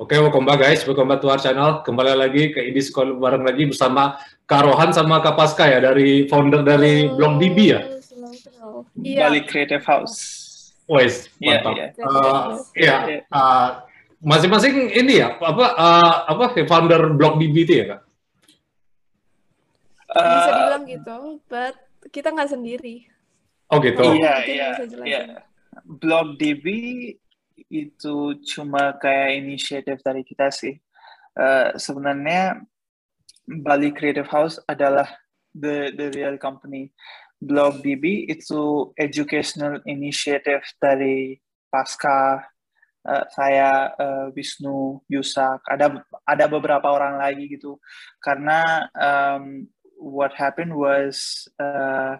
Oke, welcome back guys, welcome back to our channel. Kembali lagi ke Indie School bareng lagi bersama Kak Rohan sama Kak Pasca ya, dari founder dari Blog DB ya? Iya. Bali Creative House. Wes, Iya, mantap. iya. Eh, Iya, Iya. eh, masing-masing ini ya, apa eh, apa founder Blog DB itu ya kak? Bisa Eh, dibilang gitu, but kita nggak sendiri. Oh gitu. Iya, iya, iya. Blog DB itu cuma kayak inisiatif dari kita sih. Eh, sebenarnya Bali Creative House adalah the the real company. Blog DB itu educational initiative dari Pasca, eh, saya, eh, Wisnu, Yusak, ada ada beberapa orang lagi gitu. Karena um, what happened was uh,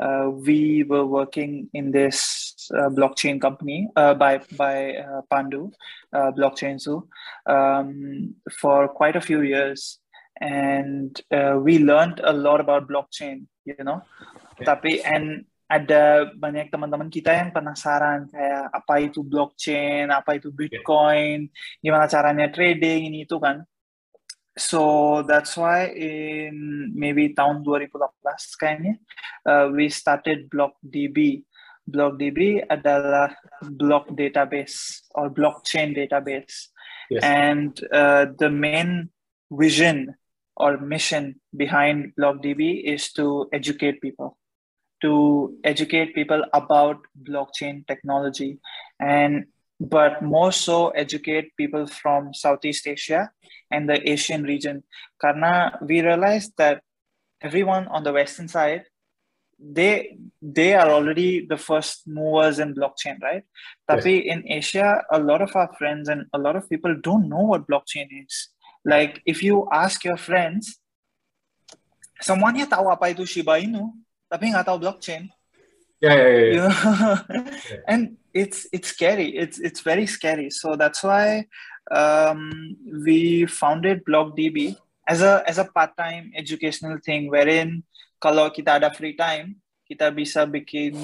uh, we were working in this uh, blockchain company uh, by by uh, Pandu, uh, Blockchain Zoo, um, for quite a few years, and uh, we learned a lot about blockchain. You know, Okay. tapi and ada banyak teman-teman kita yang penasaran kayak apa itu blockchain, apa itu Bitcoin, gimana caranya trading ini itu kan. So that's why in maybe tahun 2018 kayaknya uh, we started BlockDB. BlockDB adalah block database or blockchain database. Yes. And uh, the main vision or mission behind BlockDB is to educate people, to educate people about blockchain technology, and but more so educate people from Southeast Asia and the Asian region. Karna, we realized that everyone on the Western side, they they are already the first movers in blockchain, right? Tapi in Asia, a lot of our friends and a lot of people don't know what blockchain is. Like if you ask your friends, semuanya tahu apa itu Shiba Inu, tapi nggak tahu blockchain. Yeah, ya. You know? and it's it's scary. It's it's very scary. So that's why um, we founded BlockDB as a as a part-time educational thing, wherein kalau kita ada free time, kita bisa bikin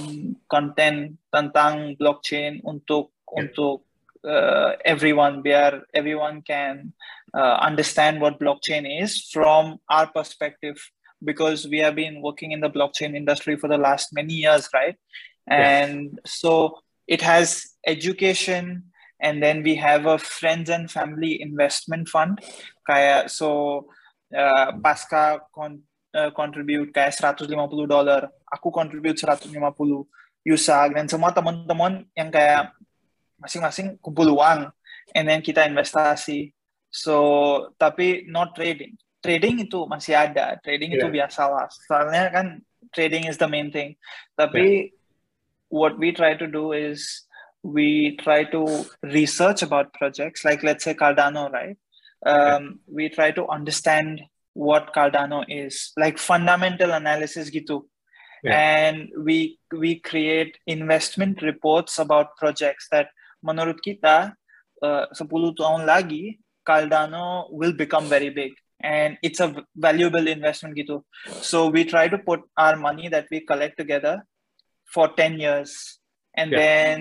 konten tentang blockchain untuk Yeah. untuk uh, everyone, biar everyone can uh, understand what blockchain is from our perspective because we have been working in the blockchain industry for the last many years, right? Yeah. And so it has education, and then we have a friends and family investment fund. Kayak so, uh, Pasca con- uh, contribute kayak 150 dolar, aku contribute 150, Yusak dan semua teman-teman yang kayak masing-masing kumpul uang, and then kita investasi. So tapi not trading trading itu masih ada, trading itu Yeah. biasa lah. Soalnya kan trading is the main thing. Tapi what we try to do is we try to research about projects, like let's say Cardano, right? Um, We try to understand what Cardano is, like fundamental analysis gitu. Yeah. And we we create investment reports about projects that menurut kita uh, 10 tahun lagi Cardano will become very big and it's a valuable investment gitu. So we try to put our money that we collect together for 10 years and Yeah. then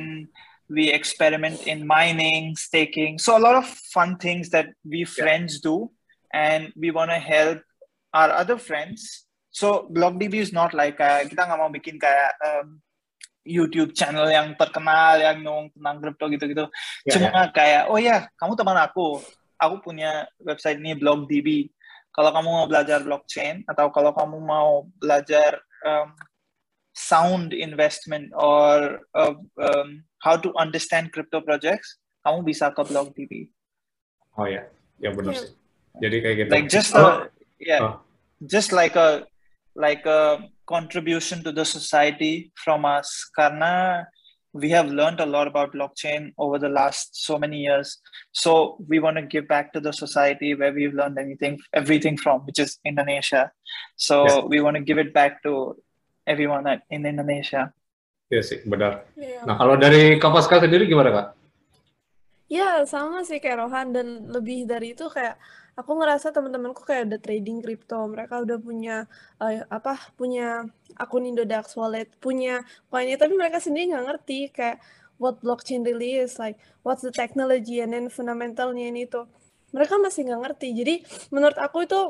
we experiment in mining, staking. So a lot of fun things that we friends do and we want to help our other friends. So BlockDB is not like kayak, kita nggak mau bikin kayak um, YouTube channel yang terkenal yang ngomong tentang crypto gitu-gitu. Ya, Cuma kayak, oh ya, kamu teman aku. Aku punya website ini BlockDB. Kalau kamu mau belajar blockchain atau kalau kamu mau belajar um, sound investment or uh, um, how to understand crypto projects, kamu bisa ke BlockDB. Oh ya, ya benar Iya. sih. Jadi kayak gitu. Like just Oh, a, yeah, Oh. just like a like a contribution to the society from us. Karena we have learned a lot about blockchain over the last so many years. So we want to give back to the society where we've learned anything, everything from, which is Indonesia. So Yes. we want to give it back to everyone at, in Indonesia. Iya sih, benar. Iya. Nah, kalau dari Kak Pasca sendiri gimana, Kak? Ya, sama sih kayak Rohan dan lebih dari itu kayak aku ngerasa teman-temanku kayak udah trading crypto, mereka udah punya uh, apa punya akun Indodax wallet, punya coinnya, tapi mereka sendiri nggak ngerti kayak what blockchain really is, like what's the technology and then fundamentalnya ini tuh. Mereka masih nggak ngerti. Jadi menurut aku itu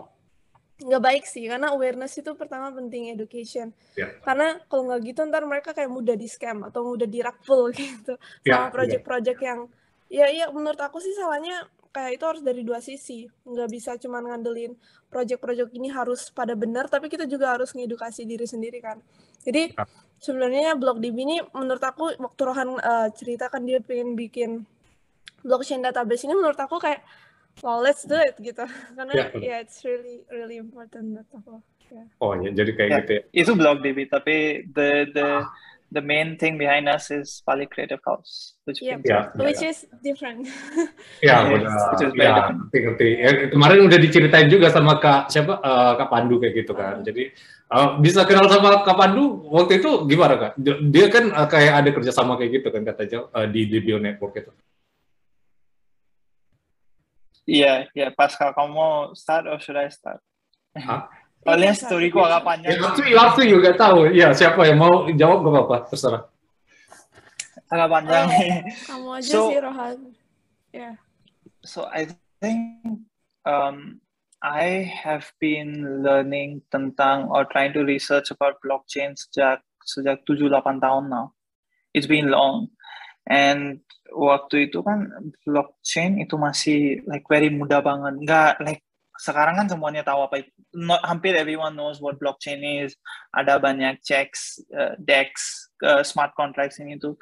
nggak baik sih karena awareness itu pertama penting education yeah. karena kalau nggak gitu ntar mereka kayak mudah di scam atau mudah dirakpul gitu Yeah, sama project-project yang ya ya menurut aku sih salahnya kayak itu harus dari dua sisi nggak bisa cuma ngandelin project-project ini harus pada benar tapi kita juga harus ngedukasi diri sendiri kan jadi Ya. sebenarnya blog DB ini menurut aku waktu Rohan eh, ceritakan dia pengen bikin blockchain database ini menurut aku kayak wow let's do it gitu karena Ya, benar. it's really really important aku ya Oh ya, jadi kayak Ya. gitu ya. Itu BlockDB, tapi the the the main thing behind us is Bali Creative House, which Yep. brings Ya, ya, which is different Ya, udah. which is very Ya, different. ngerti, ngerti. Ya, kemarin udah diceritain juga sama Kak siapa eh, Kak Pandu kayak gitu kan. Jadi eh, bisa kenal sama Kak Pandu waktu itu gimana Kak? Dia kan eh, kayak ada kerjasama kayak gitu kan katanya eh, di di Bio Network itu. Iya, iya. Pascal, kamu mau start or should I start? Hah? Soalnya Iya, storyku agak Ya, panjang. waktu waktu juga tahu. Ya, siapa yang mau jawab gak apa-apa, terserah. Agak panjang. kamu aja So- sih Rohan ya So I think um, I have been learning tentang or trying to research about blockchain sejak sejak 7-8 tahun now. It's been long. And waktu itu kan blockchain itu masih like very muda banget. Nggak like sekarang kan semuanya tahu apa itu. No, hampir everyone knows what blockchain is. Ada banyak checks, uh, DEX, uh, smart contracts ini tuh.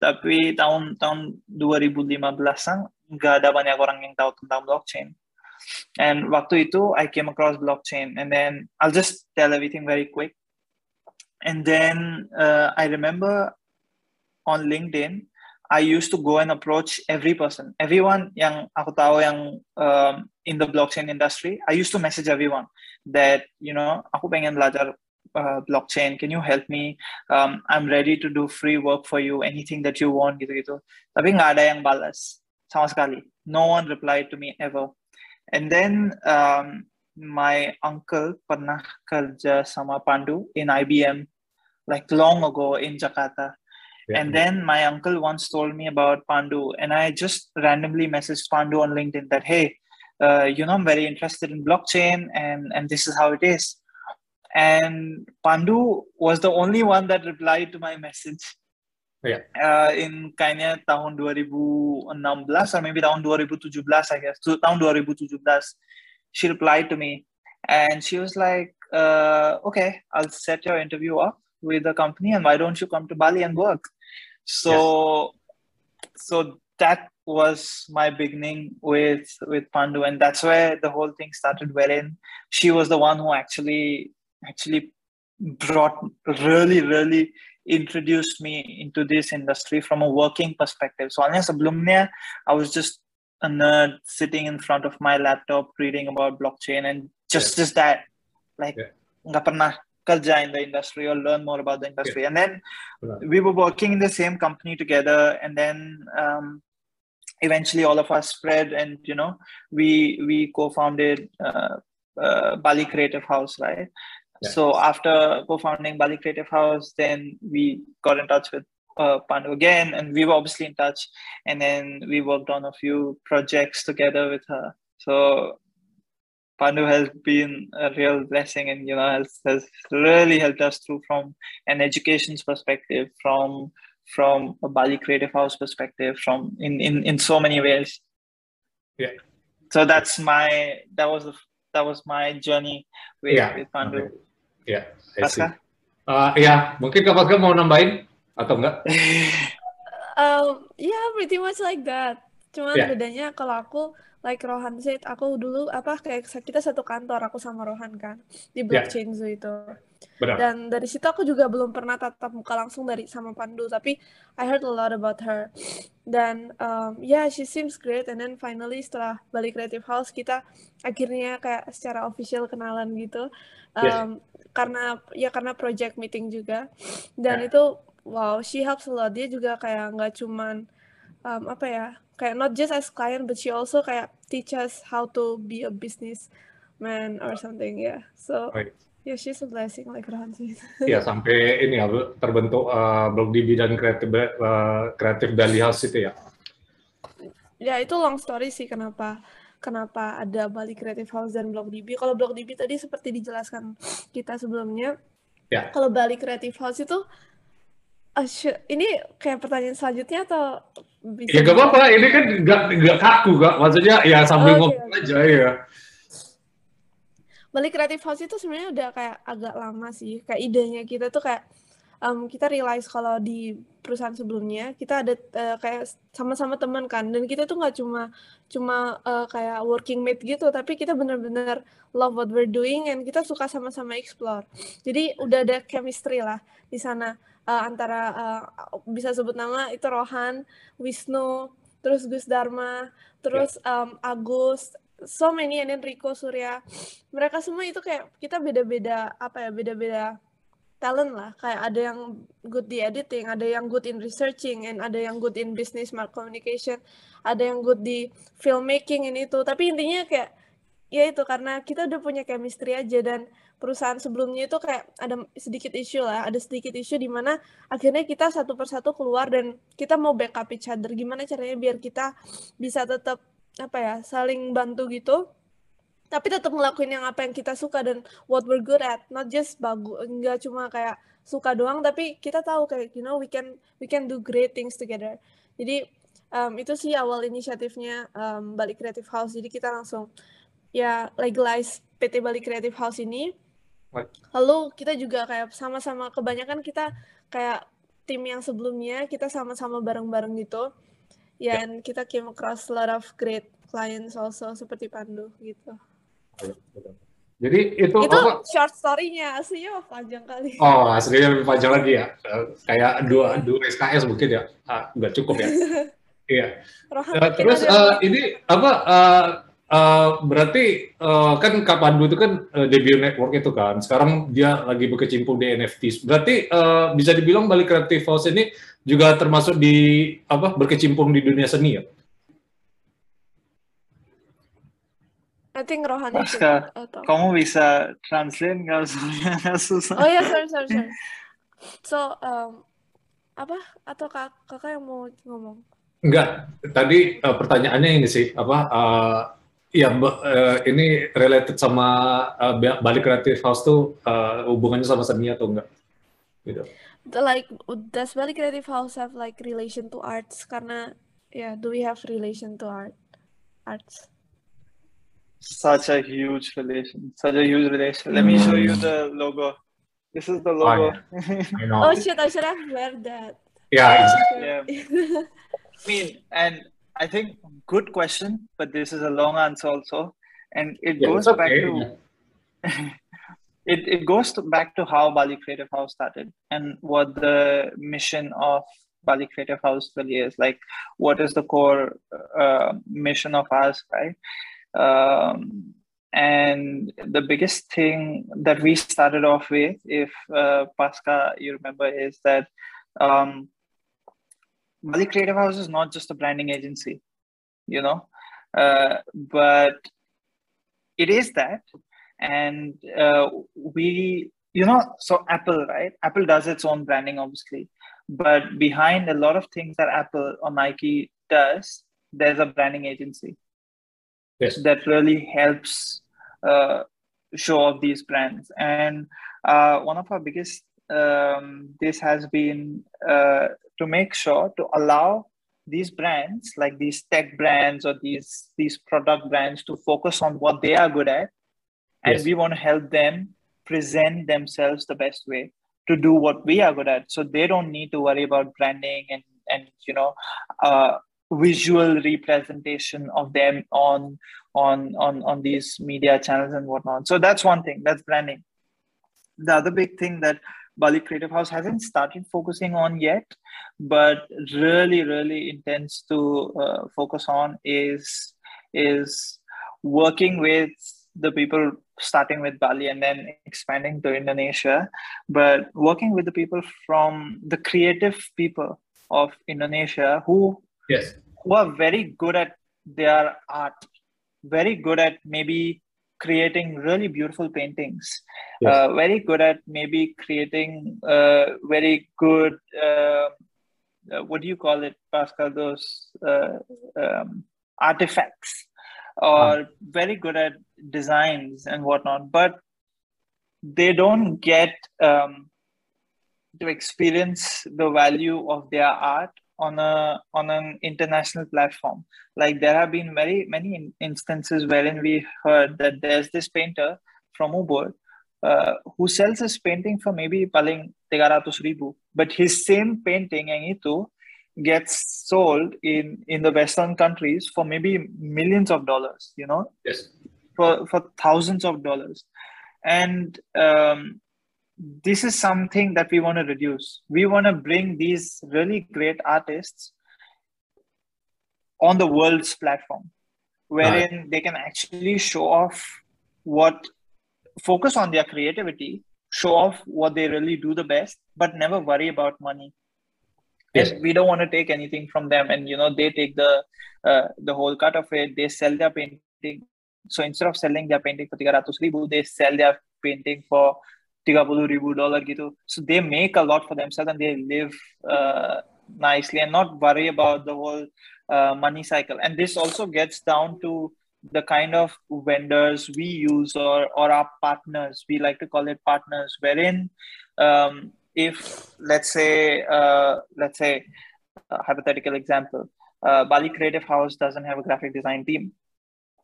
Tapi tahun tahun 2015-an nggak ada banyak orang yang tahu tentang blockchain. And waktu itu I came across blockchain, and then I'll just tell everything very quick. And then uh, I remember on LinkedIn, I used to go and approach every person, everyone yang aku tahu yang um, in the blockchain industry. I used to message everyone that you know aku pengen belajar uh, blockchain. Can you help me? Um, I'm ready to do free work for you. Anything that you want gitu-gitu. Tapi nggak ada yang balas sama sekali. No one replied to me ever. And then um, my uncle pernah kerja sama Pandu in IBM like long ago in Jakarta. Ya. And then my uncle once told me about Pandu, and I just randomly messaged Pandu on LinkedIn that, hey, uh, you know, I'm very interested in blockchain, and and this is how it is. And Pandu was the only one that replied to my message. Yeah. Uh, in kayaknya tahun 2016 or maybe tahun 2017 I guess tu- tahun 2017 she replied to me and she was like uh, okay I'll set your interview up with the company and why don't you come to Bali and work so so that was my beginning with with Pandu. And that's where the whole thing started wherein she was the one who actually actually brought really really introduced me into this industry from a working perspective. Soalnya sebelumnya I was just a nerd sitting in front of my laptop reading about blockchain and just just that. Like Yeah. nggak pernah kerja in the industry or learn more about the industry and then Benar. we were working in the same company together and then um, eventually all of us spread and you know we we co-founded uh, uh, bali creative house right Yeah. so after co-founding bali creative house then we got in touch with uh, Pandu again and we were obviously in touch and then we worked on a few projects together with her so Pandu has been a real blessing and you know has, has really helped us through from an education's perspective from from a Bali Creative House perspective from in in, in so many ways Yeah. so that's my that was the that was my journey with, Yeah. with Pandu Ya, I see. Pasca? Eh, ya, mungkin Kak Pascal mau nambahin atau enggak? Um, yeah, pretty much like that. Cuman Yeah. bedanya kalau aku like Rohan said, aku dulu apa kayak kita satu kantor aku sama Rohan kan di blockchain zoo itu. Benar. Dan dari situ aku juga belum pernah tatap muka langsung dari sama Pandu, tapi I heard a lot about her. Dan um, yeah, she seems great. And then finally setelah balik Creative House kita akhirnya kayak secara official kenalan gitu. Yes. Um, Karena ya karena project meeting juga. Dan Yeah. itu wow, she helps a lot. Dia juga kayak nggak cuman um, apa ya kayak not just as client but she also kayak teach us how to be a businessman or something yeah so Right. yeah she's a blessing like Rohan said Ya sampai ini ya terbentuk uh, blog DB dan kreatif uh, kreatif Dali House itu ya. ya itu long story sih kenapa kenapa ada Bali Creative House dan Blog DB. Kalau Blog DB tadi seperti dijelaskan kita sebelumnya, Ya. kalau Bali Creative House itu shoot, ini kayak pertanyaan selanjutnya atau bisa Ya gak apa-apa, ini kan gak, gak kaku gak, maksudnya ya sambil Oke, ngobrol oke. aja ya. Bali Creative House itu sebenarnya udah kayak agak lama sih. Kayak idenya kita tuh kayak um, kita realize kalau di perusahaan sebelumnya kita ada uh, kayak sama-sama teman kan dan kita tuh nggak cuma cuma uh, kayak working mate gitu tapi kita benar-benar love what we're doing and kita suka sama-sama explore. Jadi udah ada chemistry lah di sana uh, antara uh, bisa sebut nama itu Rohan, Wisnu, terus Gus Dharma, terus um, Agus, so many and then Rico Surya. Mereka semua itu kayak kita beda-beda apa ya beda-beda talent lah. Kayak ada yang good di editing ada yang good in researching and ada yang good in business market communication ada yang good di filmmaking ini itu. Tapi intinya kayak ya itu karena kita udah punya chemistry aja dan perusahaan sebelumnya itu kayak ada sedikit isu lah ada sedikit isu di mana akhirnya kita satu persatu keluar dan kita mau backup each other. Gimana caranya biar kita bisa tetap apa ya saling bantu gitu tapi tetap ngelakuin yang apa yang kita suka dan what we're good at. Not just bagus nggak cuma kayak suka doang tapi kita tahu kayak you know we can we can do great things together. Jadi um, itu sih awal inisiatifnya um, Bali Creative House. Jadi kita langsung ya legalize PT Bali Creative House ini. Lalu kita juga kayak sama-sama kebanyakan kita kayak tim yang sebelumnya kita sama-sama bareng-bareng gitu Ya. dan kita came across a lot of great clients also seperti Pandu gitu Jadi itu, itu apa? short story-nya aslinya panjang kali Oh, aslinya lebih panjang lagi ya. Kayak dua dua SKS mungkin ya. Ah, nggak cukup ya. Iya. Mungkin terus eh, ini apa? eh, eh, berarti eh, kan Kapandu itu kan eh, debut network itu kan. Sekarang dia lagi berkecimpung di NFT. Berarti eh, bisa dibilang Balik Creative House ini juga termasuk di apa? Berkecimpung di dunia seni ya. I think Rohan itu Pasca, atau kamu bisa translate nggak soalnya susah. oh ya sorry sorry sorry so um, apa atau kak kakak yang mau ngomong Enggak, tadi eh, pertanyaannya ini sih apa? eh, ya eh, ini related sama eh, Ba- Balik Creative House tuh eh, hubungannya sama seni atau enggak? Gitu. Like does Bali Creative House have like relation to arts karena ya do we have relation to art arts Such a huge relation. Such a huge relation. Let me show you the logo. This is the logo. I know. oh shit I should have wear that Ya, exactly. Yeah. I mean, and I think good question, but this is a long answer also, and it Yeah, goes back okay. to it. It goes to, back to how Bali Creative House started and what the mission of Bali Creative House really is. Like, what is the core uh, mission of us, right? Um, and the biggest thing that we started off with, if uh, Pasca, you remember, is that um, Bali Creative House is not just a branding agency, you know, uh, but it is that. And uh, we, you know, so Apple, right? Apple does its own branding, obviously, but behind a lot of things that Apple or Nike does, there's a branding agency Yes. that really helps uh, show off these brands. And uh, one of our biggest um, this has been uh, to make sure to allow these brands, like these tech brands or these these product brands, to focus on what they are good at, and Yes. we want to help them present themselves the best way to do what we are good at. So they don't need to worry about branding and and you know uh, visual representation of them on on on on these media channels and whatnot. So that's one thing. That's branding. The other big thing that Bali Creative House hasn't started focusing on yet, but really, really intends to uh, focus on is is working with the people starting with Bali and then expanding to Indonesia, but working with the people from the creative people of Indonesia who Yes. who are very good at their art, very good at maybe creating really beautiful paintings, yes. uh, very good at maybe creating uh, very good, uh, uh what do you call it, Pascal, those uh, um, artifacts, or very good at designs and whatnot, but they don't get um, to experience the value of their art on a on an international platform. Like there have been very many instances wherein we heard that there's this painter from ubud uh, who sells his painting for maybe paling 300 ribu but his same painting itu gets sold in in the western countries for maybe millions of dollars you know? Yes. For for thousands of dollars. And um, this is something that we want to reduce. We want to bring these really great artists on the world's platform, wherein right. they can actually show off what, focus on their creativity, show off what they really do the best, but never worry about money. Yes. And we don't want to take anything from them, and you know they take the uh, the whole cut of it. They sell their painting. So instead of selling their painting for 300 ribu, they sell their painting for 30 ribu dollar gitu. So they make a lot for themselves and they live uh, nicely and not worry about the whole uh, money cycle. And this also gets down to the kind of vendors we use or, or our partners. We like to call it partners, wherein um, if let's say, uh, let's say, a hypothetical example, uh, Bali Creative House doesn't have a graphic design team.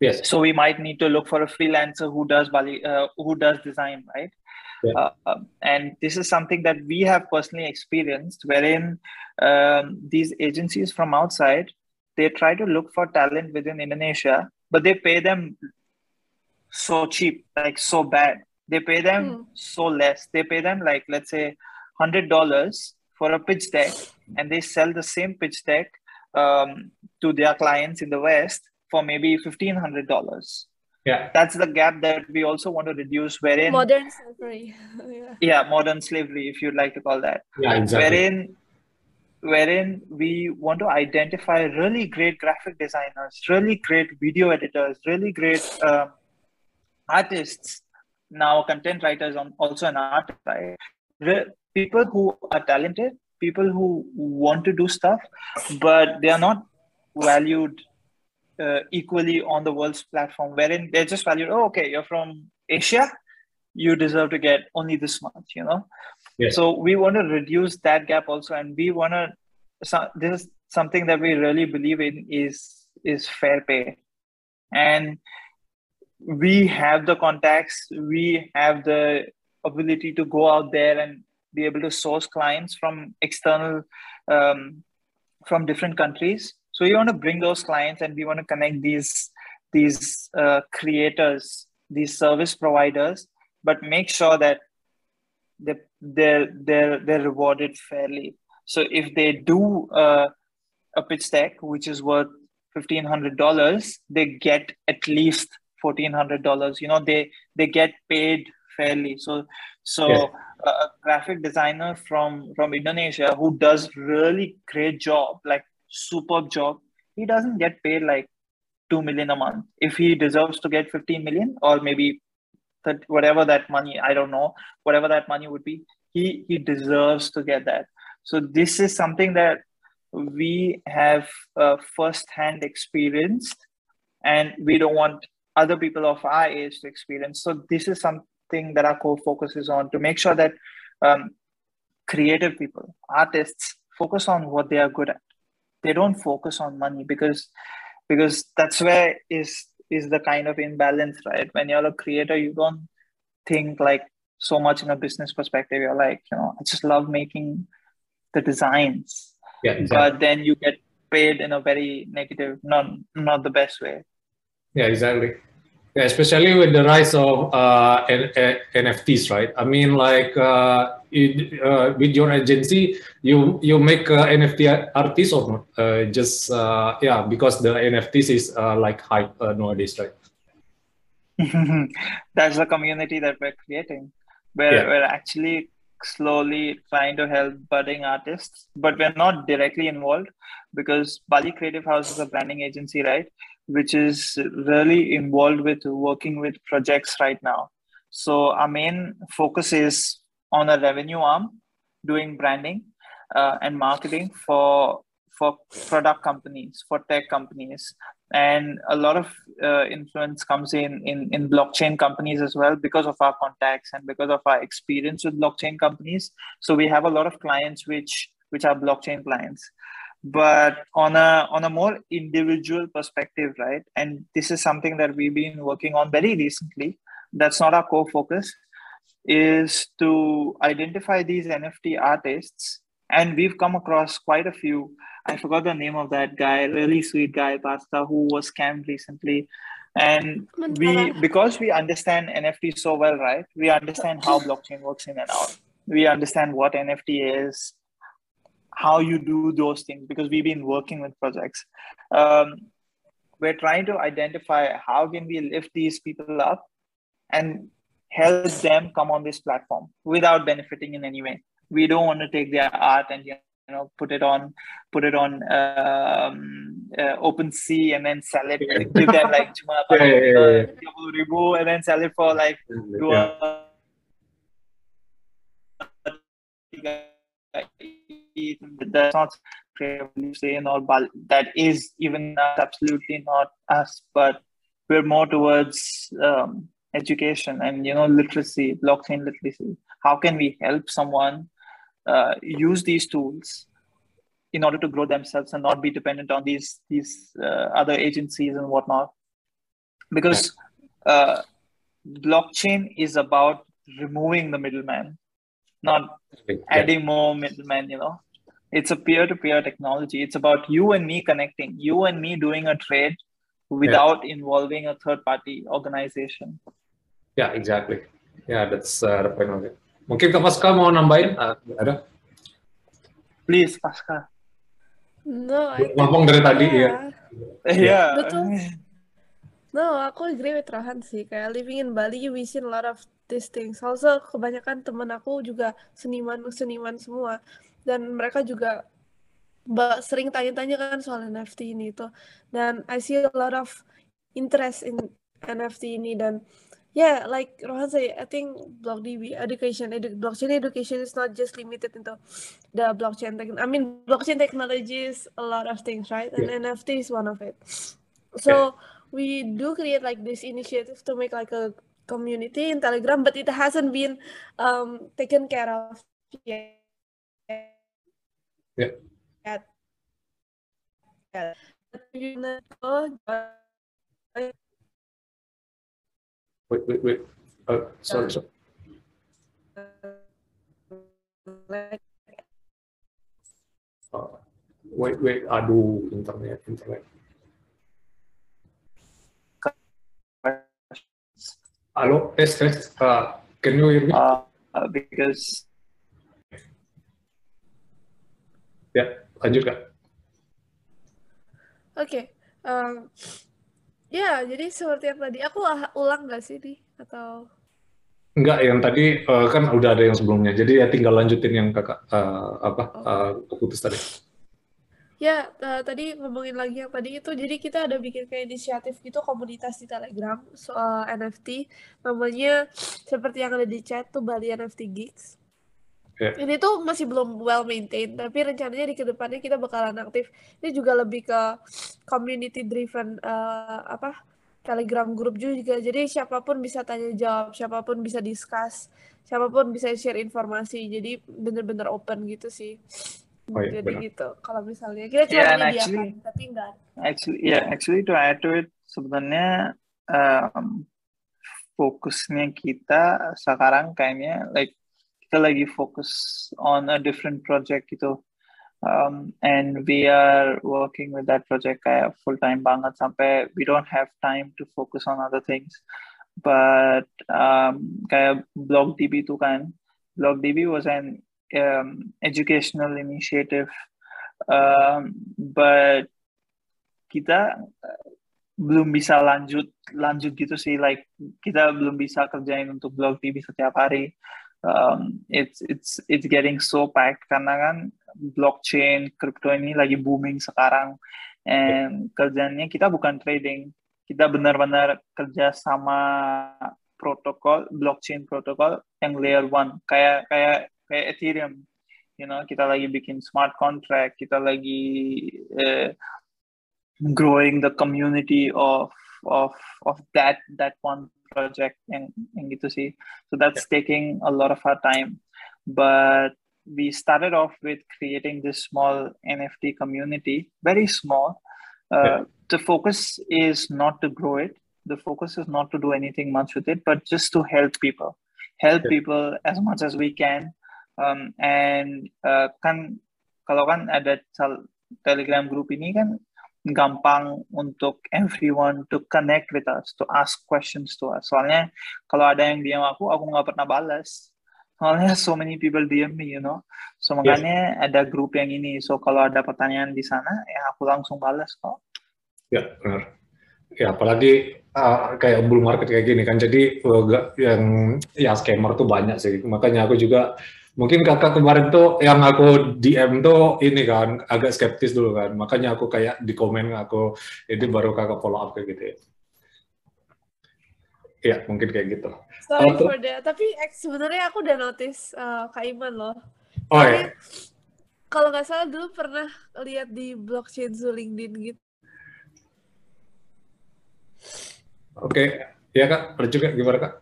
Yes. So we might need to look for a freelancer who does Bali, uh, who does design, right? Yeah. Uh, and this is something that we have personally experienced, wherein um, these agencies from outside they try to look for talent within Indonesia, but they pay them so cheap, like so bad. They pay them mm. so less. They pay them like let's say hundred dollars for a pitch deck, and they sell the same pitch deck um, to their clients in the West for maybe fifteen hundred dollars yeah. That's the gap that we also want to reduce wherein modern slavery. Yeah. yeah modern slavery if you'd like to call that. Yeah exactly. Wherein wherein we want to identify really great graphic designers really great video editors really great uh, artists. Now content writers on also an art right? Re- people who are talented people who want to do stuff but they are not valued uh, equally on the world's platform, wherein they're just valued, oh, okay, you're from Asia, you deserve to get only this much, you know? Yes. So we want to reduce that gap also, and we want to. So this is something that we really believe in is is fair pay, and we have the contacts, we have the ability to go out there and be able to source clients from external, um, from different countries so we want to bring those clients and we want to connect these these uh, creators, these service providers, but make sure that they they're they're they're rewarded fairly. So if they do uh, a pitch deck which is worth fifteen hundred dollars, they get at least fourteen hundred dollars. You know, they they get paid fairly. So so yeah. a graphic designer from from Indonesia who does really great job, like superb job, he doesn't get paid like 2 million a month. If he deserves to get 15 million or maybe that whatever that money, I don't know, whatever that money would be, he, he deserves to get that. So this is something that we have uh, first-hand experienced and we don't want other people of our age to experience. So this is something that our core focus is on to make sure that um, creative people, artists, focus on what they are good at they don't focus on money because because that's where is is the kind of imbalance right? When you're a creator you don't think like so much in a business perspective. You're like you know i just love making the designs. Yeah exactly. but then you get paid in a very negative not not the best way. Yeah exactly especially with the rise of uh, NFTs, right? I mean, like uh, it, uh, with your agency, you you make uh, NFT artists or not? Uh, just uh, yeah, because the NFTs is like hype nowadays, right? That's the community that we're creating. We're, yeah. we're actually slowly trying to help budding artists, but we're not directly involved because Bali Creative House is a branding agency, right? Which is really involved with working with projects right now. So our main focus is on a revenue arm, doing branding uh, and marketing for for product companies, for tech companies, and a lot of uh, influence comes in, in in blockchain companies as well because of our contacts and because of our experience with blockchain companies. So we have a lot of clients which which are blockchain clients but on a on a more individual perspective right and this is something that we've been working on very recently that's not our core focus is to identify these nft artists and we've come across quite a few I forgot the name of that guy, really sweet guy, Pasta, who was scammed recently. And we, because we understand NFT so well, right? We understand how blockchain works in and out. We understand what NFT is, how you do those things, because we've been working with projects. Um, we're trying to identify how can we lift these people up and help them come on this platform without benefiting in any way. We don't want to take their art and you know put it on put it on um, uh, open sea and then sell it. Give them like yeah, yeah, yeah, and then sell it for like dua that's not saying or that is even absolutely not us but we're more towards um, education and you know literacy blockchain literacy. How can we help someone uh, use these tools in order to grow themselves and not be dependent on these these uh, other agencies and whatnot? Because uh, blockchain is about removing the middleman not adding more middlemen you know it's a peer-to-peer technology it's about you and me connecting you and me doing a trade without yeah. involving a third party organization yeah exactly yeah that's uh, the point of it Mungkin Kak Pasca mau nambahin? Uh, ada? Please, Pasca. No, I Ngomong dari tadi ya. Iya. Betul. No, aku agree with Rohan sih. Kayak living in Bali, we see a lot of these things. Also, kebanyakan temen aku juga seniman-seniman semua. Dan mereka juga sering tanya-tanya kan soal NFT ini tuh. Dan I see a lot of interest in NFT ini dan yeah, like Rohan said, I think BlockDB education, edu blockchain education is not just limited into the blockchain. Tech I mean, blockchain technology is a lot of things, right? And yeah. NFT is one of it. So yeah. we do create like this initiative to make like a community in Telegram, but it hasn't been um, taken care of yet. Yeah. Yet. Wait, wait, wait. Uh, sorry, sorry. Uh, wait, wait. Aduh, internet, internet. Hello, yes, yes. Uh, can you hear me? Uh, because. Ya, lanjut kak. Oke, okay. um, Ya, jadi seperti yang tadi. Aku ulang nggak sih, Di? Atau... Enggak, yang tadi uh, kan udah ada yang sebelumnya. Jadi ya tinggal lanjutin yang kakak uh, apa oh. uh, keputus tadi. Ya, uh, tadi ngomongin lagi yang tadi itu, jadi kita ada bikin kayak inisiatif gitu komunitas di Telegram soal NFT. Namanya seperti yang ada di chat tuh Bali NFT Geeks. Yeah. Ini tuh masih belum well maintained, tapi rencananya di ke depannya kita bakalan aktif. Ini juga lebih ke community driven uh, apa Telegram grup juga. Jadi siapa pun bisa tanya jawab, siapa pun bisa discuss, siapa pun bisa share informasi. Jadi bener-bener open gitu sih. Oh, iya, Jadi benar. gitu. Kalau misalnya kita cuma yeah, menyediakan, tapi enggak. Actually, yeah, actually to add to it, sebenarnya um, fokusnya kita sekarang kayaknya like kita lagi fokus on a different project gitu. Um, and we are working with that project kayak full time banget sampai we don't have time to focus on other things. But um, kayak BlogDB itu kan. BlogDB was an um, educational initiative. Um, but kita belum bisa lanjut lanjut gitu sih. Like kita belum bisa kerjain untuk BlogDB setiap hari um, it's it's it's getting so packed karena kan blockchain crypto ini lagi booming sekarang. And kerjanya kita bukan trading. Kita benar-benar kerja sama protokol blockchain protokol yang layer one. Kayak kayak kayak Ethereum. You know kita lagi bikin smart contract kita lagi uh, growing the community of of of that that one project yang yang gitu sih so that's yeah. taking a lot of our time but we started off with creating this small nft community very small uh, yeah. the focus is not to grow it the focus is not to do anything much with it but just to help people help yeah. people as much as we can um, and uh, kan kalau kan ada telegram group ini kan gampang untuk everyone to connect with us, to ask questions to us. Soalnya kalau ada yang DM aku, aku nggak pernah balas. Soalnya so many people DM me, you know. So makanya yes. ada grup yang ini. So kalau ada pertanyaan di sana, ya aku langsung balas kok. Ya, benar. Ya, apalagi uh, kayak bull market kayak gini kan. Jadi uh, yang ya scammer tuh banyak sih. Makanya aku juga mungkin kakak kemarin tuh yang aku DM tuh ini kan agak skeptis dulu kan. Makanya aku kayak di komen aku ini baru kakak follow up kayak gitu ya. Ya mungkin kayak gitu. Sorry uh, for that. Tapi sebenarnya aku udah notice uh, kak Iman loh. Oh ya kalau nggak salah dulu pernah lihat di blockchain zu LinkedIn gitu. Oke. Okay. ya kak. Pernah juga. Gimana kak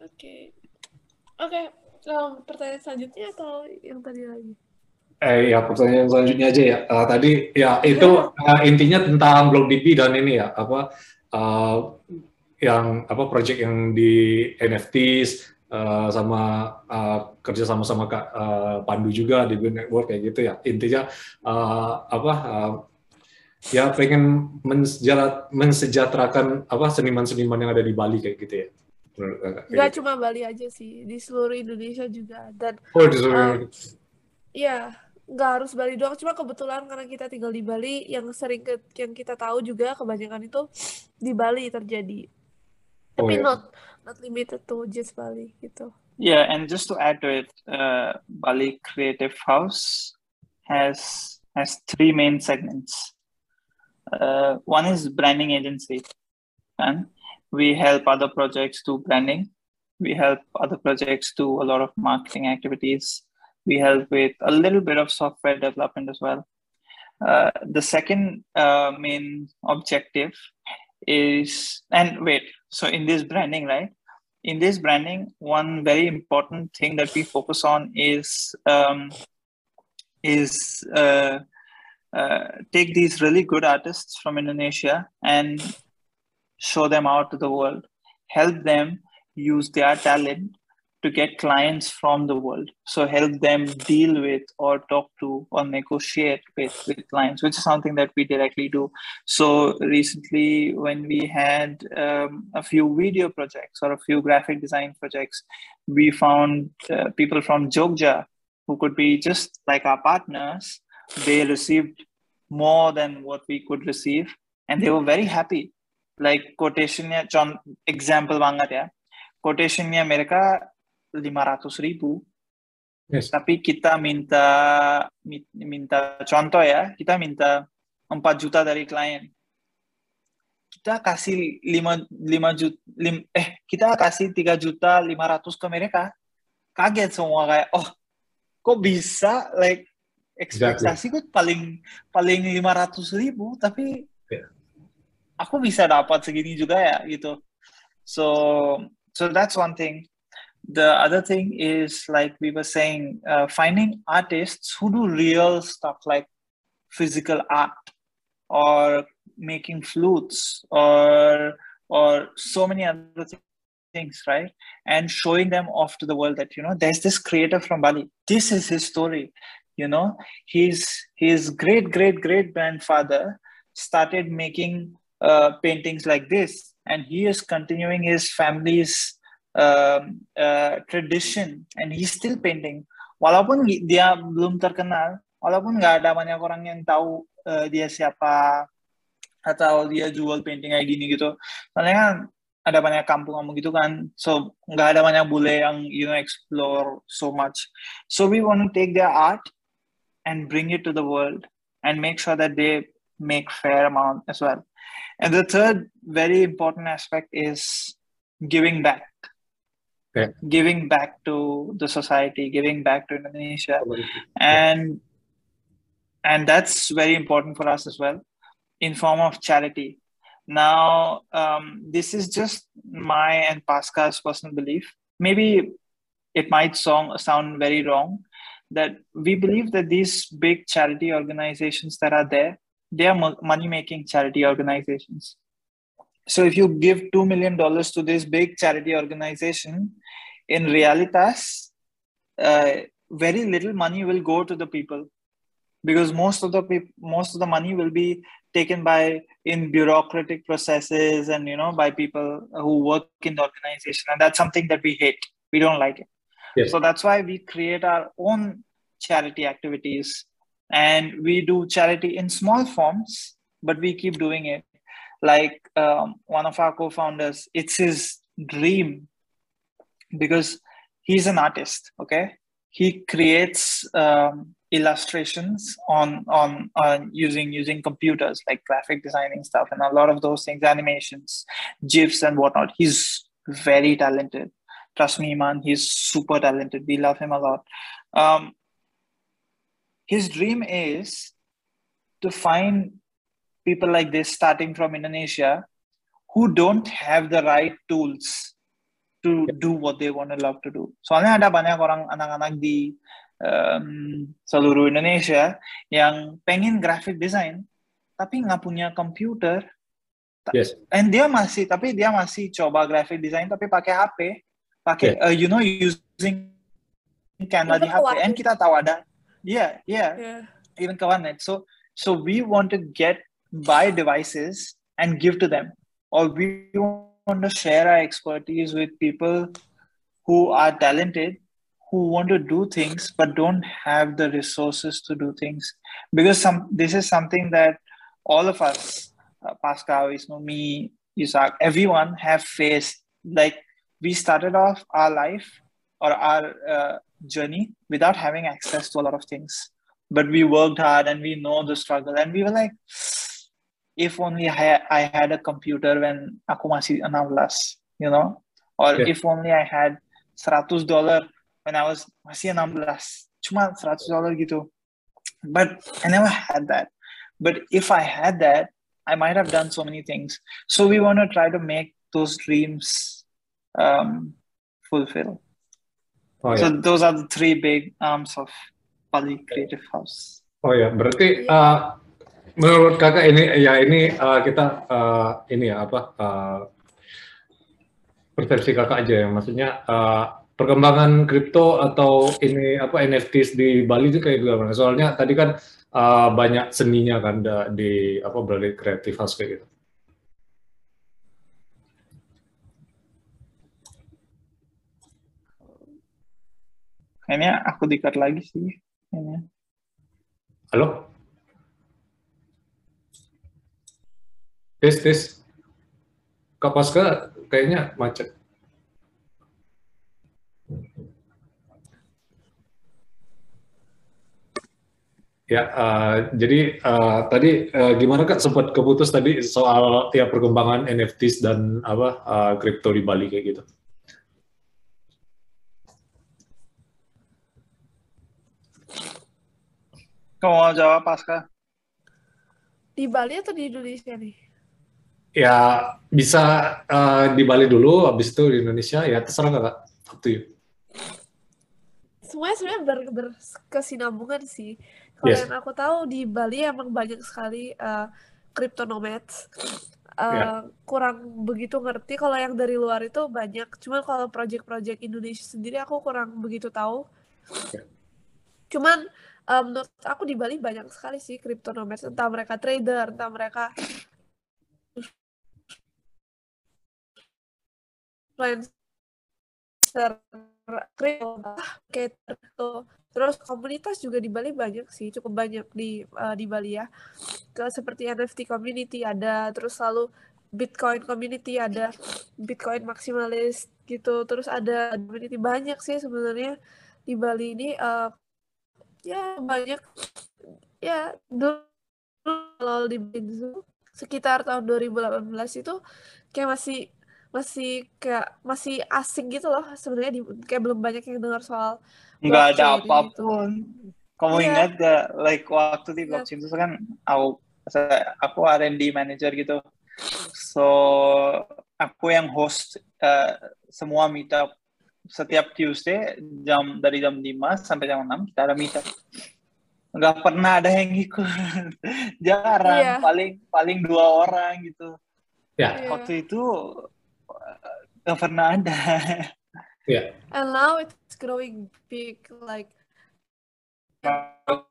Oke, okay. um, pertanyaan selanjutnya atau yang tadi lagi? Eh ya pertanyaan selanjutnya aja ya. Uh, tadi ya itu uh, intinya tentang BlockDB dan ini ya apa uh, yang apa project yang di NFTs uh, sama uh, kerja sama sama Kak uh, Pandu juga di Green Network kayak gitu ya. Intinya uh, apa uh, ya pengen mensejahterakan apa seniman-seniman yang ada di Bali kayak gitu ya. Gak cuma Bali aja sih, di seluruh Indonesia juga. Dan oh di seluruh. Um, ya, nggak harus Bali doang. Cuma kebetulan karena kita tinggal di Bali, yang sering ke, yang kita tahu juga kebanyakan itu di Bali terjadi. Oh, Tapi yeah. not not limited to just Bali gitu. Yeah, and just to add to it, uh, Bali Creative House has has three main segments. Uh, one is branding agency, and we help other projects do branding. We help other projects do a lot of marketing activities. We help with a little bit of software development as well. Uh, the second uh, main objective is and wait so in this branding right? In this branding one very important thing that we focus on is um, is uh, uh take these really good artists from indonesia and show them out to the world, help them use their talent to get clients from the world. So help them deal with or talk to or negotiate with, with clients, which is something that we directly do. So recently, when we had um, a few video projects or a few graphic design projects, we found uh, people from Jogja who could be just like our partners. They received more than what we could receive, and they were very happy like quotationnya con example banget ya quotationnya mereka 500 ribu yes. tapi kita minta minta contoh ya kita minta 4 juta dari klien kita kasih 5 5 juta lim, eh kita kasih 3 juta 500 ke mereka kaget semua kayak oh kok bisa like ekspektasi exactly. paling paling 500 ribu tapi aku bisa dapat segini juga ya gitu. So so that's one thing. The other thing is like we were saying uh, finding artists who do real stuff like physical art or making flutes or or so many other things right? And showing them off to the world that you know there's this creator from bali. This is his story you know? His his great great great grandfather started making uh, paintings like this. And he is continuing his family's um, uh, tradition. And he's still painting. Walaupun dia belum terkenal walaupun nggak ada banyak orang yang tahu uh, dia siapa atau dia jual painting kayak gini gitu. Soalnya kan ada banyak kampung-kampung gitu kan. So nggak ada banyak bule yang you know explore so much. So we want to take their art and bring it to the world and make sure that they make fair amount as well. And the third very important aspect is giving back. Okay. giving back to the society giving back to indonesia. And and that's very important for us as well in form of charity. Now um, this is just my and pasca's personal belief. Maybe it might song, sound very wrong that we believe that these big charity organizations that are there they are money making charity organizations. So if you give $2 million to this big charity organization in realitas uh, very little money will go to the people. Because most of the most of the money will be taken by in bureaucratic processes and you know by people who work in the organization. And that's something that we hate. We don't like it. Yes. so that's why we create our own charity activities and we do charity in small forms but we keep doing it. Like um, one of our co-founders it's his dream because he's an artist okay? He creates um, illustrations on, on on using using computers like graphic designing stuff and a lot of those things animations gifs and whatnot. He's very talented. Trust me man he's super talented. We love him a lot. Um, his dream is to find people like this starting from indonesia who don't have the right tools to do what they want to love to do soalnya ada banyak orang anak-anak di um, seluruh Indonesia yang pengen graphic design tapi nggak punya komputer. Yes. And dia masih tapi dia masih coba graphic design tapi pakai HP, pakai yeah. uh, you know using Canva di HP. And kita tahu ada, yeah, yeah, yeah. even ke warnet. So so we want to get buy devices and give to them, or we want to share our expertise with people who are talented who want to do things but don't have the resources to do things because some this is something that all of us uh, pascal Ismo, me isaac everyone have faced like we started off our life or our uh, journey without having access to a lot of things. But we worked hard and we know the struggle. And we were like if only I, I had a computer when aku masih 16 you know? Or yeah. if only I had 100 dollar when I was masih 16 cuma 100 dolar gitu. But I never had that. But if I had that I might have done so many things. So we want to try to make those dreams um, fulfill oh, so yeah. those are the three big arms of Bali Creative House oh ya berarti uh, menurut kakak ini ya ini uh, kita uh, ini ya apa uh, persepsi kakak aja ya maksudnya uh, perkembangan kripto atau ini apa NFTs di Bali itu kayak gimana? Soalnya tadi kan uh, banyak seninya kan di apa Bali Creative House kayak gitu. Kayaknya aku dikat lagi sih. Kayaknya. Halo? Tes, tes. Kak Pasca kayaknya macet. Ya, uh, jadi uh, tadi uh, gimana kak sempat keputus tadi soal ya perkembangan NFTs dan apa uh, kripto di Bali kayak gitu. Kamu mau jawab Pasca? Di Bali atau di Indonesia nih? Ya bisa uh, di Bali dulu, habis itu di Indonesia ya terserah kak, up to you semuanya sebenarnya ber, berkesinambungan sih. Kalau yes. yang aku tahu di Bali emang banyak sekali uh, crypto nomads. Uh, yeah. kurang begitu ngerti kalau yang dari luar itu banyak. Cuman kalau project-project Indonesia sendiri aku kurang begitu tahu. Yeah. Cuman um, menurut aku di Bali banyak sekali sih crypto nomads. Entah mereka trader, entah mereka influencer kripto terus komunitas juga di Bali banyak sih cukup banyak di uh, di Bali ya ke seperti NFT community ada terus selalu Bitcoin community, ada Bitcoin maksimalis gitu. Terus ada community banyak sih sebenarnya di Bali ini uh, ya banyak ya dulu kalau di Binzu sekitar tahun 2018 itu kayak masih masih kayak masih asing gitu loh sebenarnya di, kayak belum banyak yang dengar soal nggak ada apa pun gitu. kamu yeah. ingat gak like waktu di blockchain itu kan aku aku R&D manager gitu so aku yang host uh, semua meetup setiap Tuesday jam dari jam 5 sampai jam 6 kita ada meetup nggak pernah ada yang ikut jarang yeah. paling paling dua orang gitu ya yeah. waktu itu nggak pernah ada. Yeah. And now it's growing big, like. Aku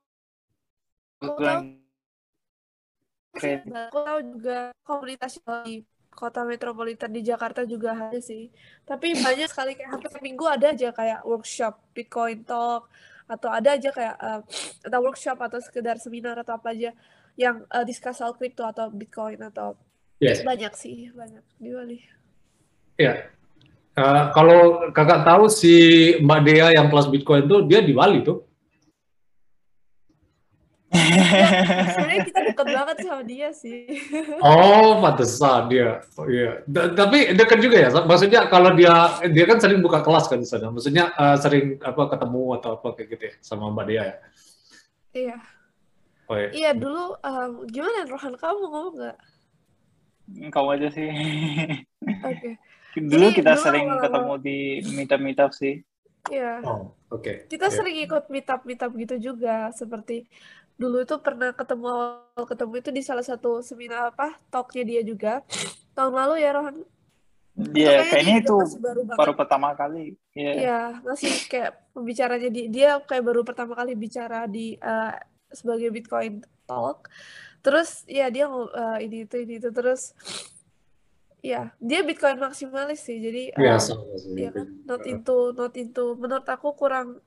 tahu juga komunitas di kota metropolitan di Jakarta juga ada sih. Tapi banyak sekali kayak hampir minggu ada aja kayak workshop Bitcoin Talk atau ada aja kayak uh, atau workshop atau sekedar seminar atau apa aja yang uh, discuss soal crypto atau Bitcoin atau yes. banyak sih banyak di Bali. Ya. Uh, kalau kakak tahu si Mbak Dea yang kelas Bitcoin tuh dia di Bali tuh. Ya, sebenarnya kita dekat banget sama dia sih. Oh, pantesan dia. Oh, iya. tapi dekat juga ya. Maksudnya kalau dia dia kan sering buka kelas kan di sana. Maksudnya uh, sering apa ketemu atau apa kayak gitu ya sama Mbak Dea ya. Iya. Oh, iya. iya dulu um, gimana Rohan kamu ngomong nggak? Kamu aja sih. Oke. Okay. Dulu Jadi, kita dulu sering awal ketemu di meetup-meetup sih. Iya. Oh, oke. Okay. Kita yeah. sering ikut meetup-meetup gitu juga, seperti dulu itu pernah ketemu awal ketemu itu di salah satu seminar apa talknya dia juga tahun lalu ya Rohan. Iya, yeah, kayaknya itu baru, baru pertama kali. Iya, yeah. yeah, masih kayak pembicaranya di, dia kayak baru pertama kali bicara di uh, sebagai Bitcoin Talk. Terus ya dia uh, ini itu ini itu terus Iya, dia Bitcoin maksimalis sih. Jadi ya, um, sama sih. Ya kan, not into, not into. Menurut aku kurang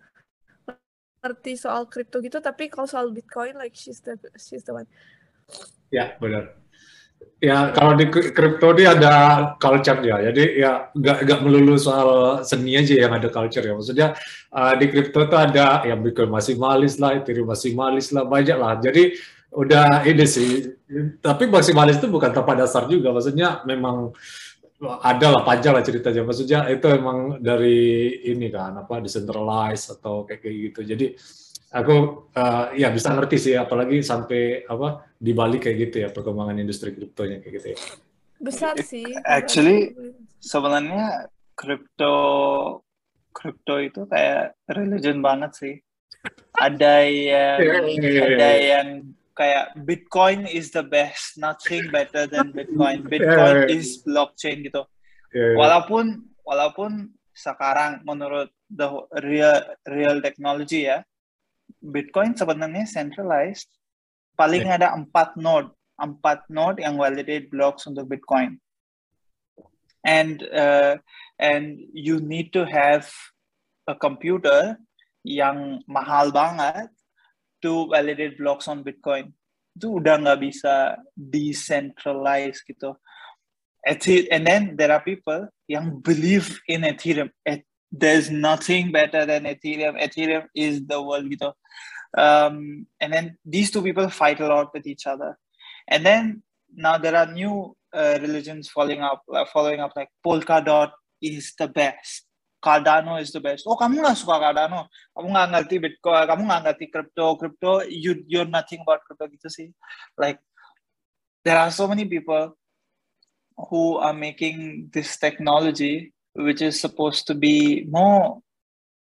ngerti soal kripto gitu, tapi kalau soal Bitcoin, like she's the she's the one. Ya benar. Ya kalau di kripto dia ada culture ya, jadi ya nggak nggak melulu soal seni aja yang ada culture ya. Maksudnya uh, di kripto tuh ada yang Bitcoin maksimalis lah, Ethereum maksimalis lah, banyak lah. Jadi udah ini sih tapi maksimalis itu bukan tanpa dasar juga maksudnya memang ada lah panjang lah ceritanya. Maksudnya itu emang dari ini kan apa decentralized atau kayak kayak gitu. Jadi aku uh, ya bisa ngerti sih apalagi sampai apa di Bali kayak gitu ya perkembangan industri kriptonya kayak gitu ya. Besar sih. actually sebenarnya kripto kripto itu kayak religion banget sih. Ada yang iya, iya, iya, ada yang kayak Bitcoin is the best, nothing better than Bitcoin. Bitcoin yeah, is blockchain gitu. Yeah, yeah. Walaupun walaupun sekarang menurut the real real technology ya, Bitcoin sebenarnya centralized. Paling yeah. ada empat node, empat node yang validate blocks untuk Bitcoin. And uh, and you need to have a computer yang mahal banget to validate blocks on Bitcoin itu udah nggak bisa decentralized gitu. And then there are people yang believe in Ethereum. There's nothing better than Ethereum. Ethereum is the world gitu. Um, and then these two people fight a lot with each other. And then now there are new uh, religions following up, uh, following up like Polkadot is the best. Cardano is the best. Oh, kamu nggak suka Cardano? Kamu nggak ngerti Bitcoin? Kamu nggak ngerti crypto? Crypto, you you're nothing about crypto gitu sih. Like there are so many people who are making this technology, which is supposed to be more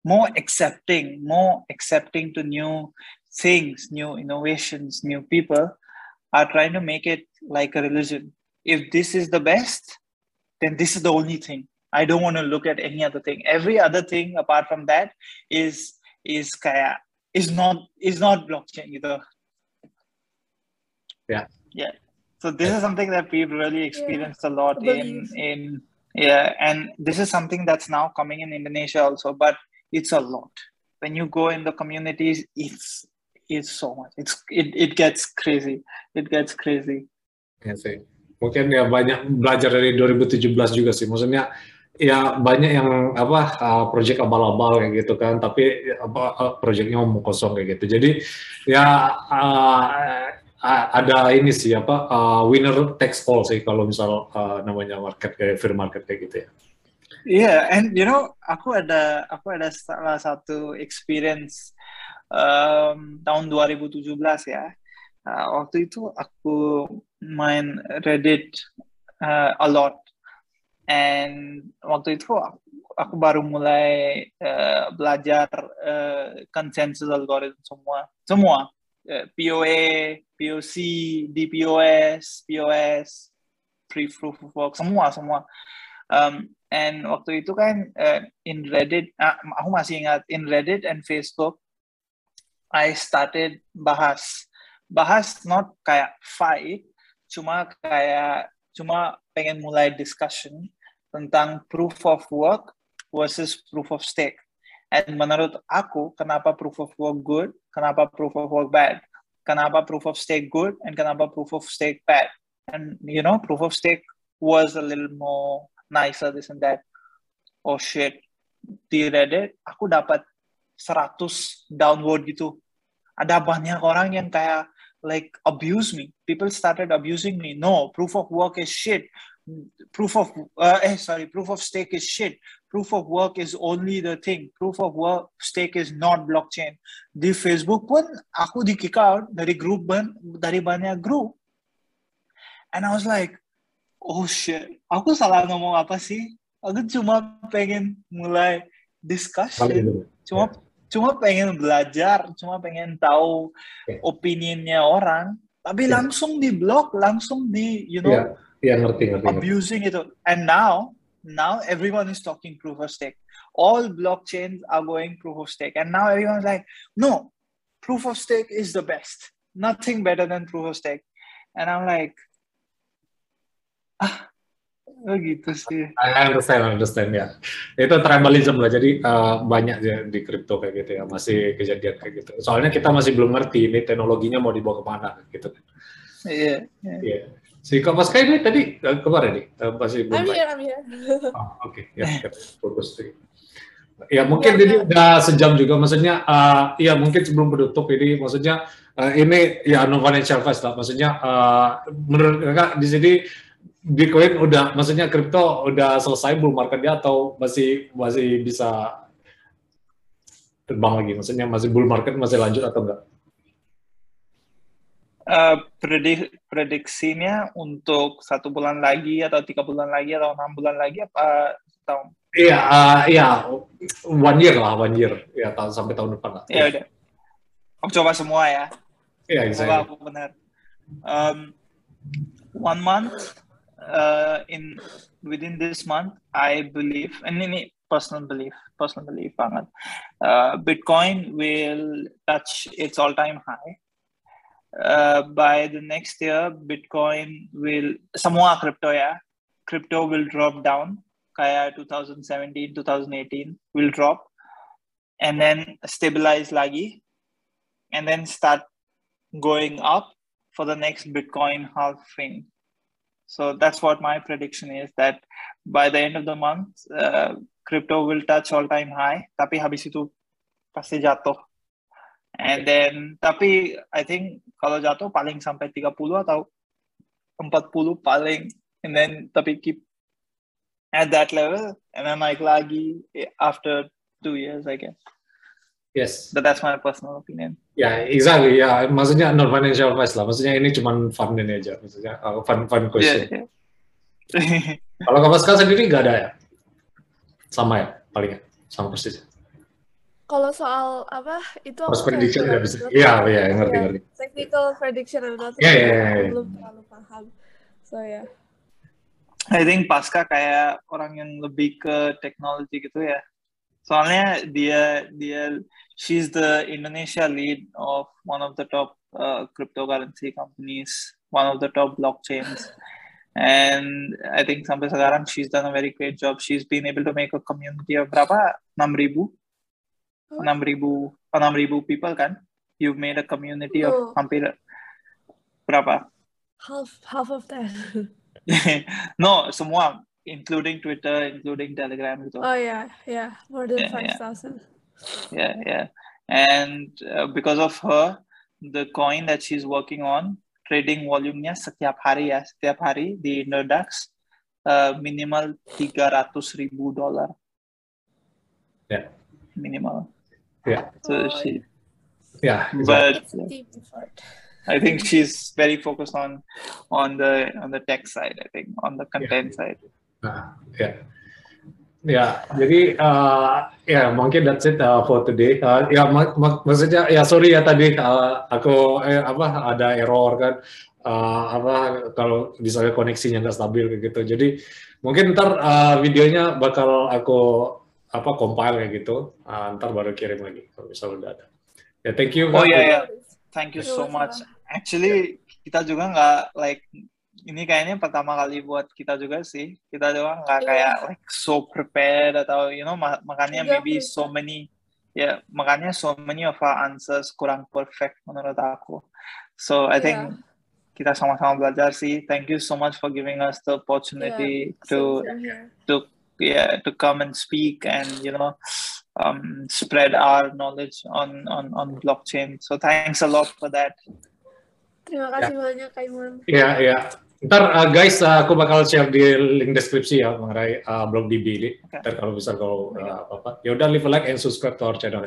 more accepting, more accepting to new things, new innovations, new people, are trying to make it like a religion. If this is the best, then this is the only thing I don't want to look at any other thing. Every other thing apart from that is is kaya is not is not blockchain either. Yeah. Yeah. So this is something that we've really experienced yeah. a lot in in yeah, and this is something that's now coming in Indonesia also, but it's a lot. When you go in the communities, it's it's so much. It's it, it gets crazy. It gets crazy. I see. mungkin ya banyak belajar dari 2017 juga sih. Maksudnya ya banyak yang apa uh, project abal-abal kayak gitu kan, tapi apa uh, projectnya omong kosong kayak gitu. Jadi ya uh, ada ini sih apa uh, winner takes all sih kalau misal uh, namanya market kayak free market kayak gitu ya. Iya, yeah, and you know, aku ada aku ada salah satu experience um, tahun 2017 ya. Uh, waktu itu aku main Reddit uh, a lot, and waktu itu aku, baru mulai uh, belajar uh, consensus algorithm semua, semua. Uh, POA, POC, DPoS, POS, pre-proof of work, semua semua. Um, and waktu itu kan uh, in Reddit, uh, aku masih ingat in Reddit and Facebook, I started bahas, bahas not kayak fight, cuma kayak cuma pengen mulai discussion tentang proof of work versus proof of stake. And menurut aku, kenapa proof of work good, kenapa proof of work bad, kenapa proof of stake good, and kenapa proof of stake bad. And you know, proof of stake was a little more nicer this and that. Oh shit. Di Reddit aku dapat 100 download gitu. Ada banyak orang yang kayak like abuse me. People started abusing me. No proof of work is shit proof of uh, eh sorry proof of stake is shit. Proof of work is only the thing. Proof of work stake is not blockchain. Di Facebook pun aku di kick out dari grup ban dari banyak grup and I was like oh shit, aku salah ngomong apa sih? Aku cuma pengen mulai discussion, cuma cuma pengen belajar, cuma pengen tahu okay. opininya orang, tapi yeah. langsung di blog, langsung di you know, yeah. Yeah, ngerti, ngerti, abusing ngerti. itu. And now, now everyone is talking proof of stake. All blockchains are going proof of stake, and now everyone's like, no, proof of stake is the best. Nothing better than proof of stake. And I'm like, ah oh gitu sih I understand understand ya itu tribalism lah jadi uh, banyak ya di kripto kayak gitu ya masih kejadian kayak gitu soalnya kita masih belum ngerti ini teknologinya mau dibawa ke mana gitu iya yeah, yeah. Si Kak Pasca ini tadi uh, kemarin nih uh, masih belum I'm here, I'm here. oh, oke okay. ya fokus ya mungkin ya, ini ya. udah sejam juga maksudnya uh, ya mungkin sebelum penutup ini maksudnya uh, ini ya non financial fast lah maksudnya uh, menurut kakak di sini Bitcoin udah, maksudnya kripto udah selesai bull marketnya atau masih masih bisa terbang lagi? Maksudnya masih bull market masih lanjut atau enggak? Uh, predik prediksinya untuk satu bulan lagi atau tiga bulan lagi atau enam bulan lagi apa tahun? Iya, uh, iya, one year lah, one year, ya tahun sampai tahun depan lah. Iya udah. Aku coba semua ya. Iya, exactly. Coba aku benar. Um, one month uh, in within this month, I believe, and ini personal belief, personal belief banget, uh, Bitcoin will touch its all-time high. Uh, by the next year, Bitcoin will semua crypto ya, crypto will drop down Kaya 2017, 2018 will drop, and then stabilize lagi, and then start going up for the next Bitcoin halving. So that's what my prediction is that by the end of the month, uh, crypto will touch all time high. Tapi habis itu pasti jatuh. And then, tapi I think kalau jatuh paling sampai 30 atau 40 paling. And then, tapi keep at that level. And then naik lagi after two years, I guess. Yes. But that's my personal opinion. Ya, yeah, exactly. Ya, yeah. maksudnya non financial advice lah. Maksudnya ini cuma fun ini aja. Maksudnya uh, fun fun question. Yeah, yeah. Kalau kamu sekarang sendiri nggak ada ya? Sama ya, paling ya, sama persis. Kalau soal apa itu aku prediction nggak bisa. Iya, iya, ngerti ngerti. Technical prediction adalah yeah, yeah, yeah, belum terlalu paham. So ya. Yeah. I think Pasca kayak orang yang lebih ke teknologi gitu ya. Soalnya dia dia she's the Indonesia lead of one of the top uh, cryptocurrency companies, one of the top blockchains. And I think sampai sekarang she's done a very great job. She's been able to make a community of berapa? 6 ribu? 6 ribu, 6 ribu people kan? You've made a community of hampir berapa? Half half of that. no, semua, including Twitter, including Telegram gitu. Oh yeah, yeah, more than Yeah, five yeah. thousand. Yeah, yeah. And uh, because of her, the coin that she's working on, trading volume-nya setiap hari ya, setiap hari di Indodax uh, minimal 300 ribu dolar. Yeah. Minimal. Yeah. So Oh, she, Yeah, but deep effort. I think she's very focused on on the on the tech side. I think on the content side. Nah, ya. Ya, jadi uh, ya mungkin that's it uh, for today. Uh, ya mak- mak- maksudnya ya sorry ya tadi uh, aku eh, apa ada error kan uh, apa kalau misalnya koneksinya nggak stabil gitu. Jadi mungkin ntar uh, videonya bakal aku apa compile kayak gitu. Uh, ntar baru kirim lagi kalau misalnya udah ada. Ya thank you. Oh yeah, yeah. Thank you so much. Actually, kita juga nggak like ini kayaknya pertama kali buat kita juga sih. Kita juga nggak Iya. kayak like so prepared atau you know ma- makanya Nggak maybe so many ya makanya so many of our answers kurang perfect menurut aku. So I think Yeah. kita sama-sama belajar sih. Thank you so much for giving us the opportunity to Same here. to yeah to come and speak and you know um, spread our knowledge on on on blockchain. So thanks a lot for that. Terima kasih banyak Kak Iman. Ya, ya. Ntar uh, guys, uh, aku bakal share di link deskripsi ya mengenai uh, blog DB ini. Oke. Ntar kalau bisa kalau uh, apa-apa. Ya udah leave a like and subscribe to our channel.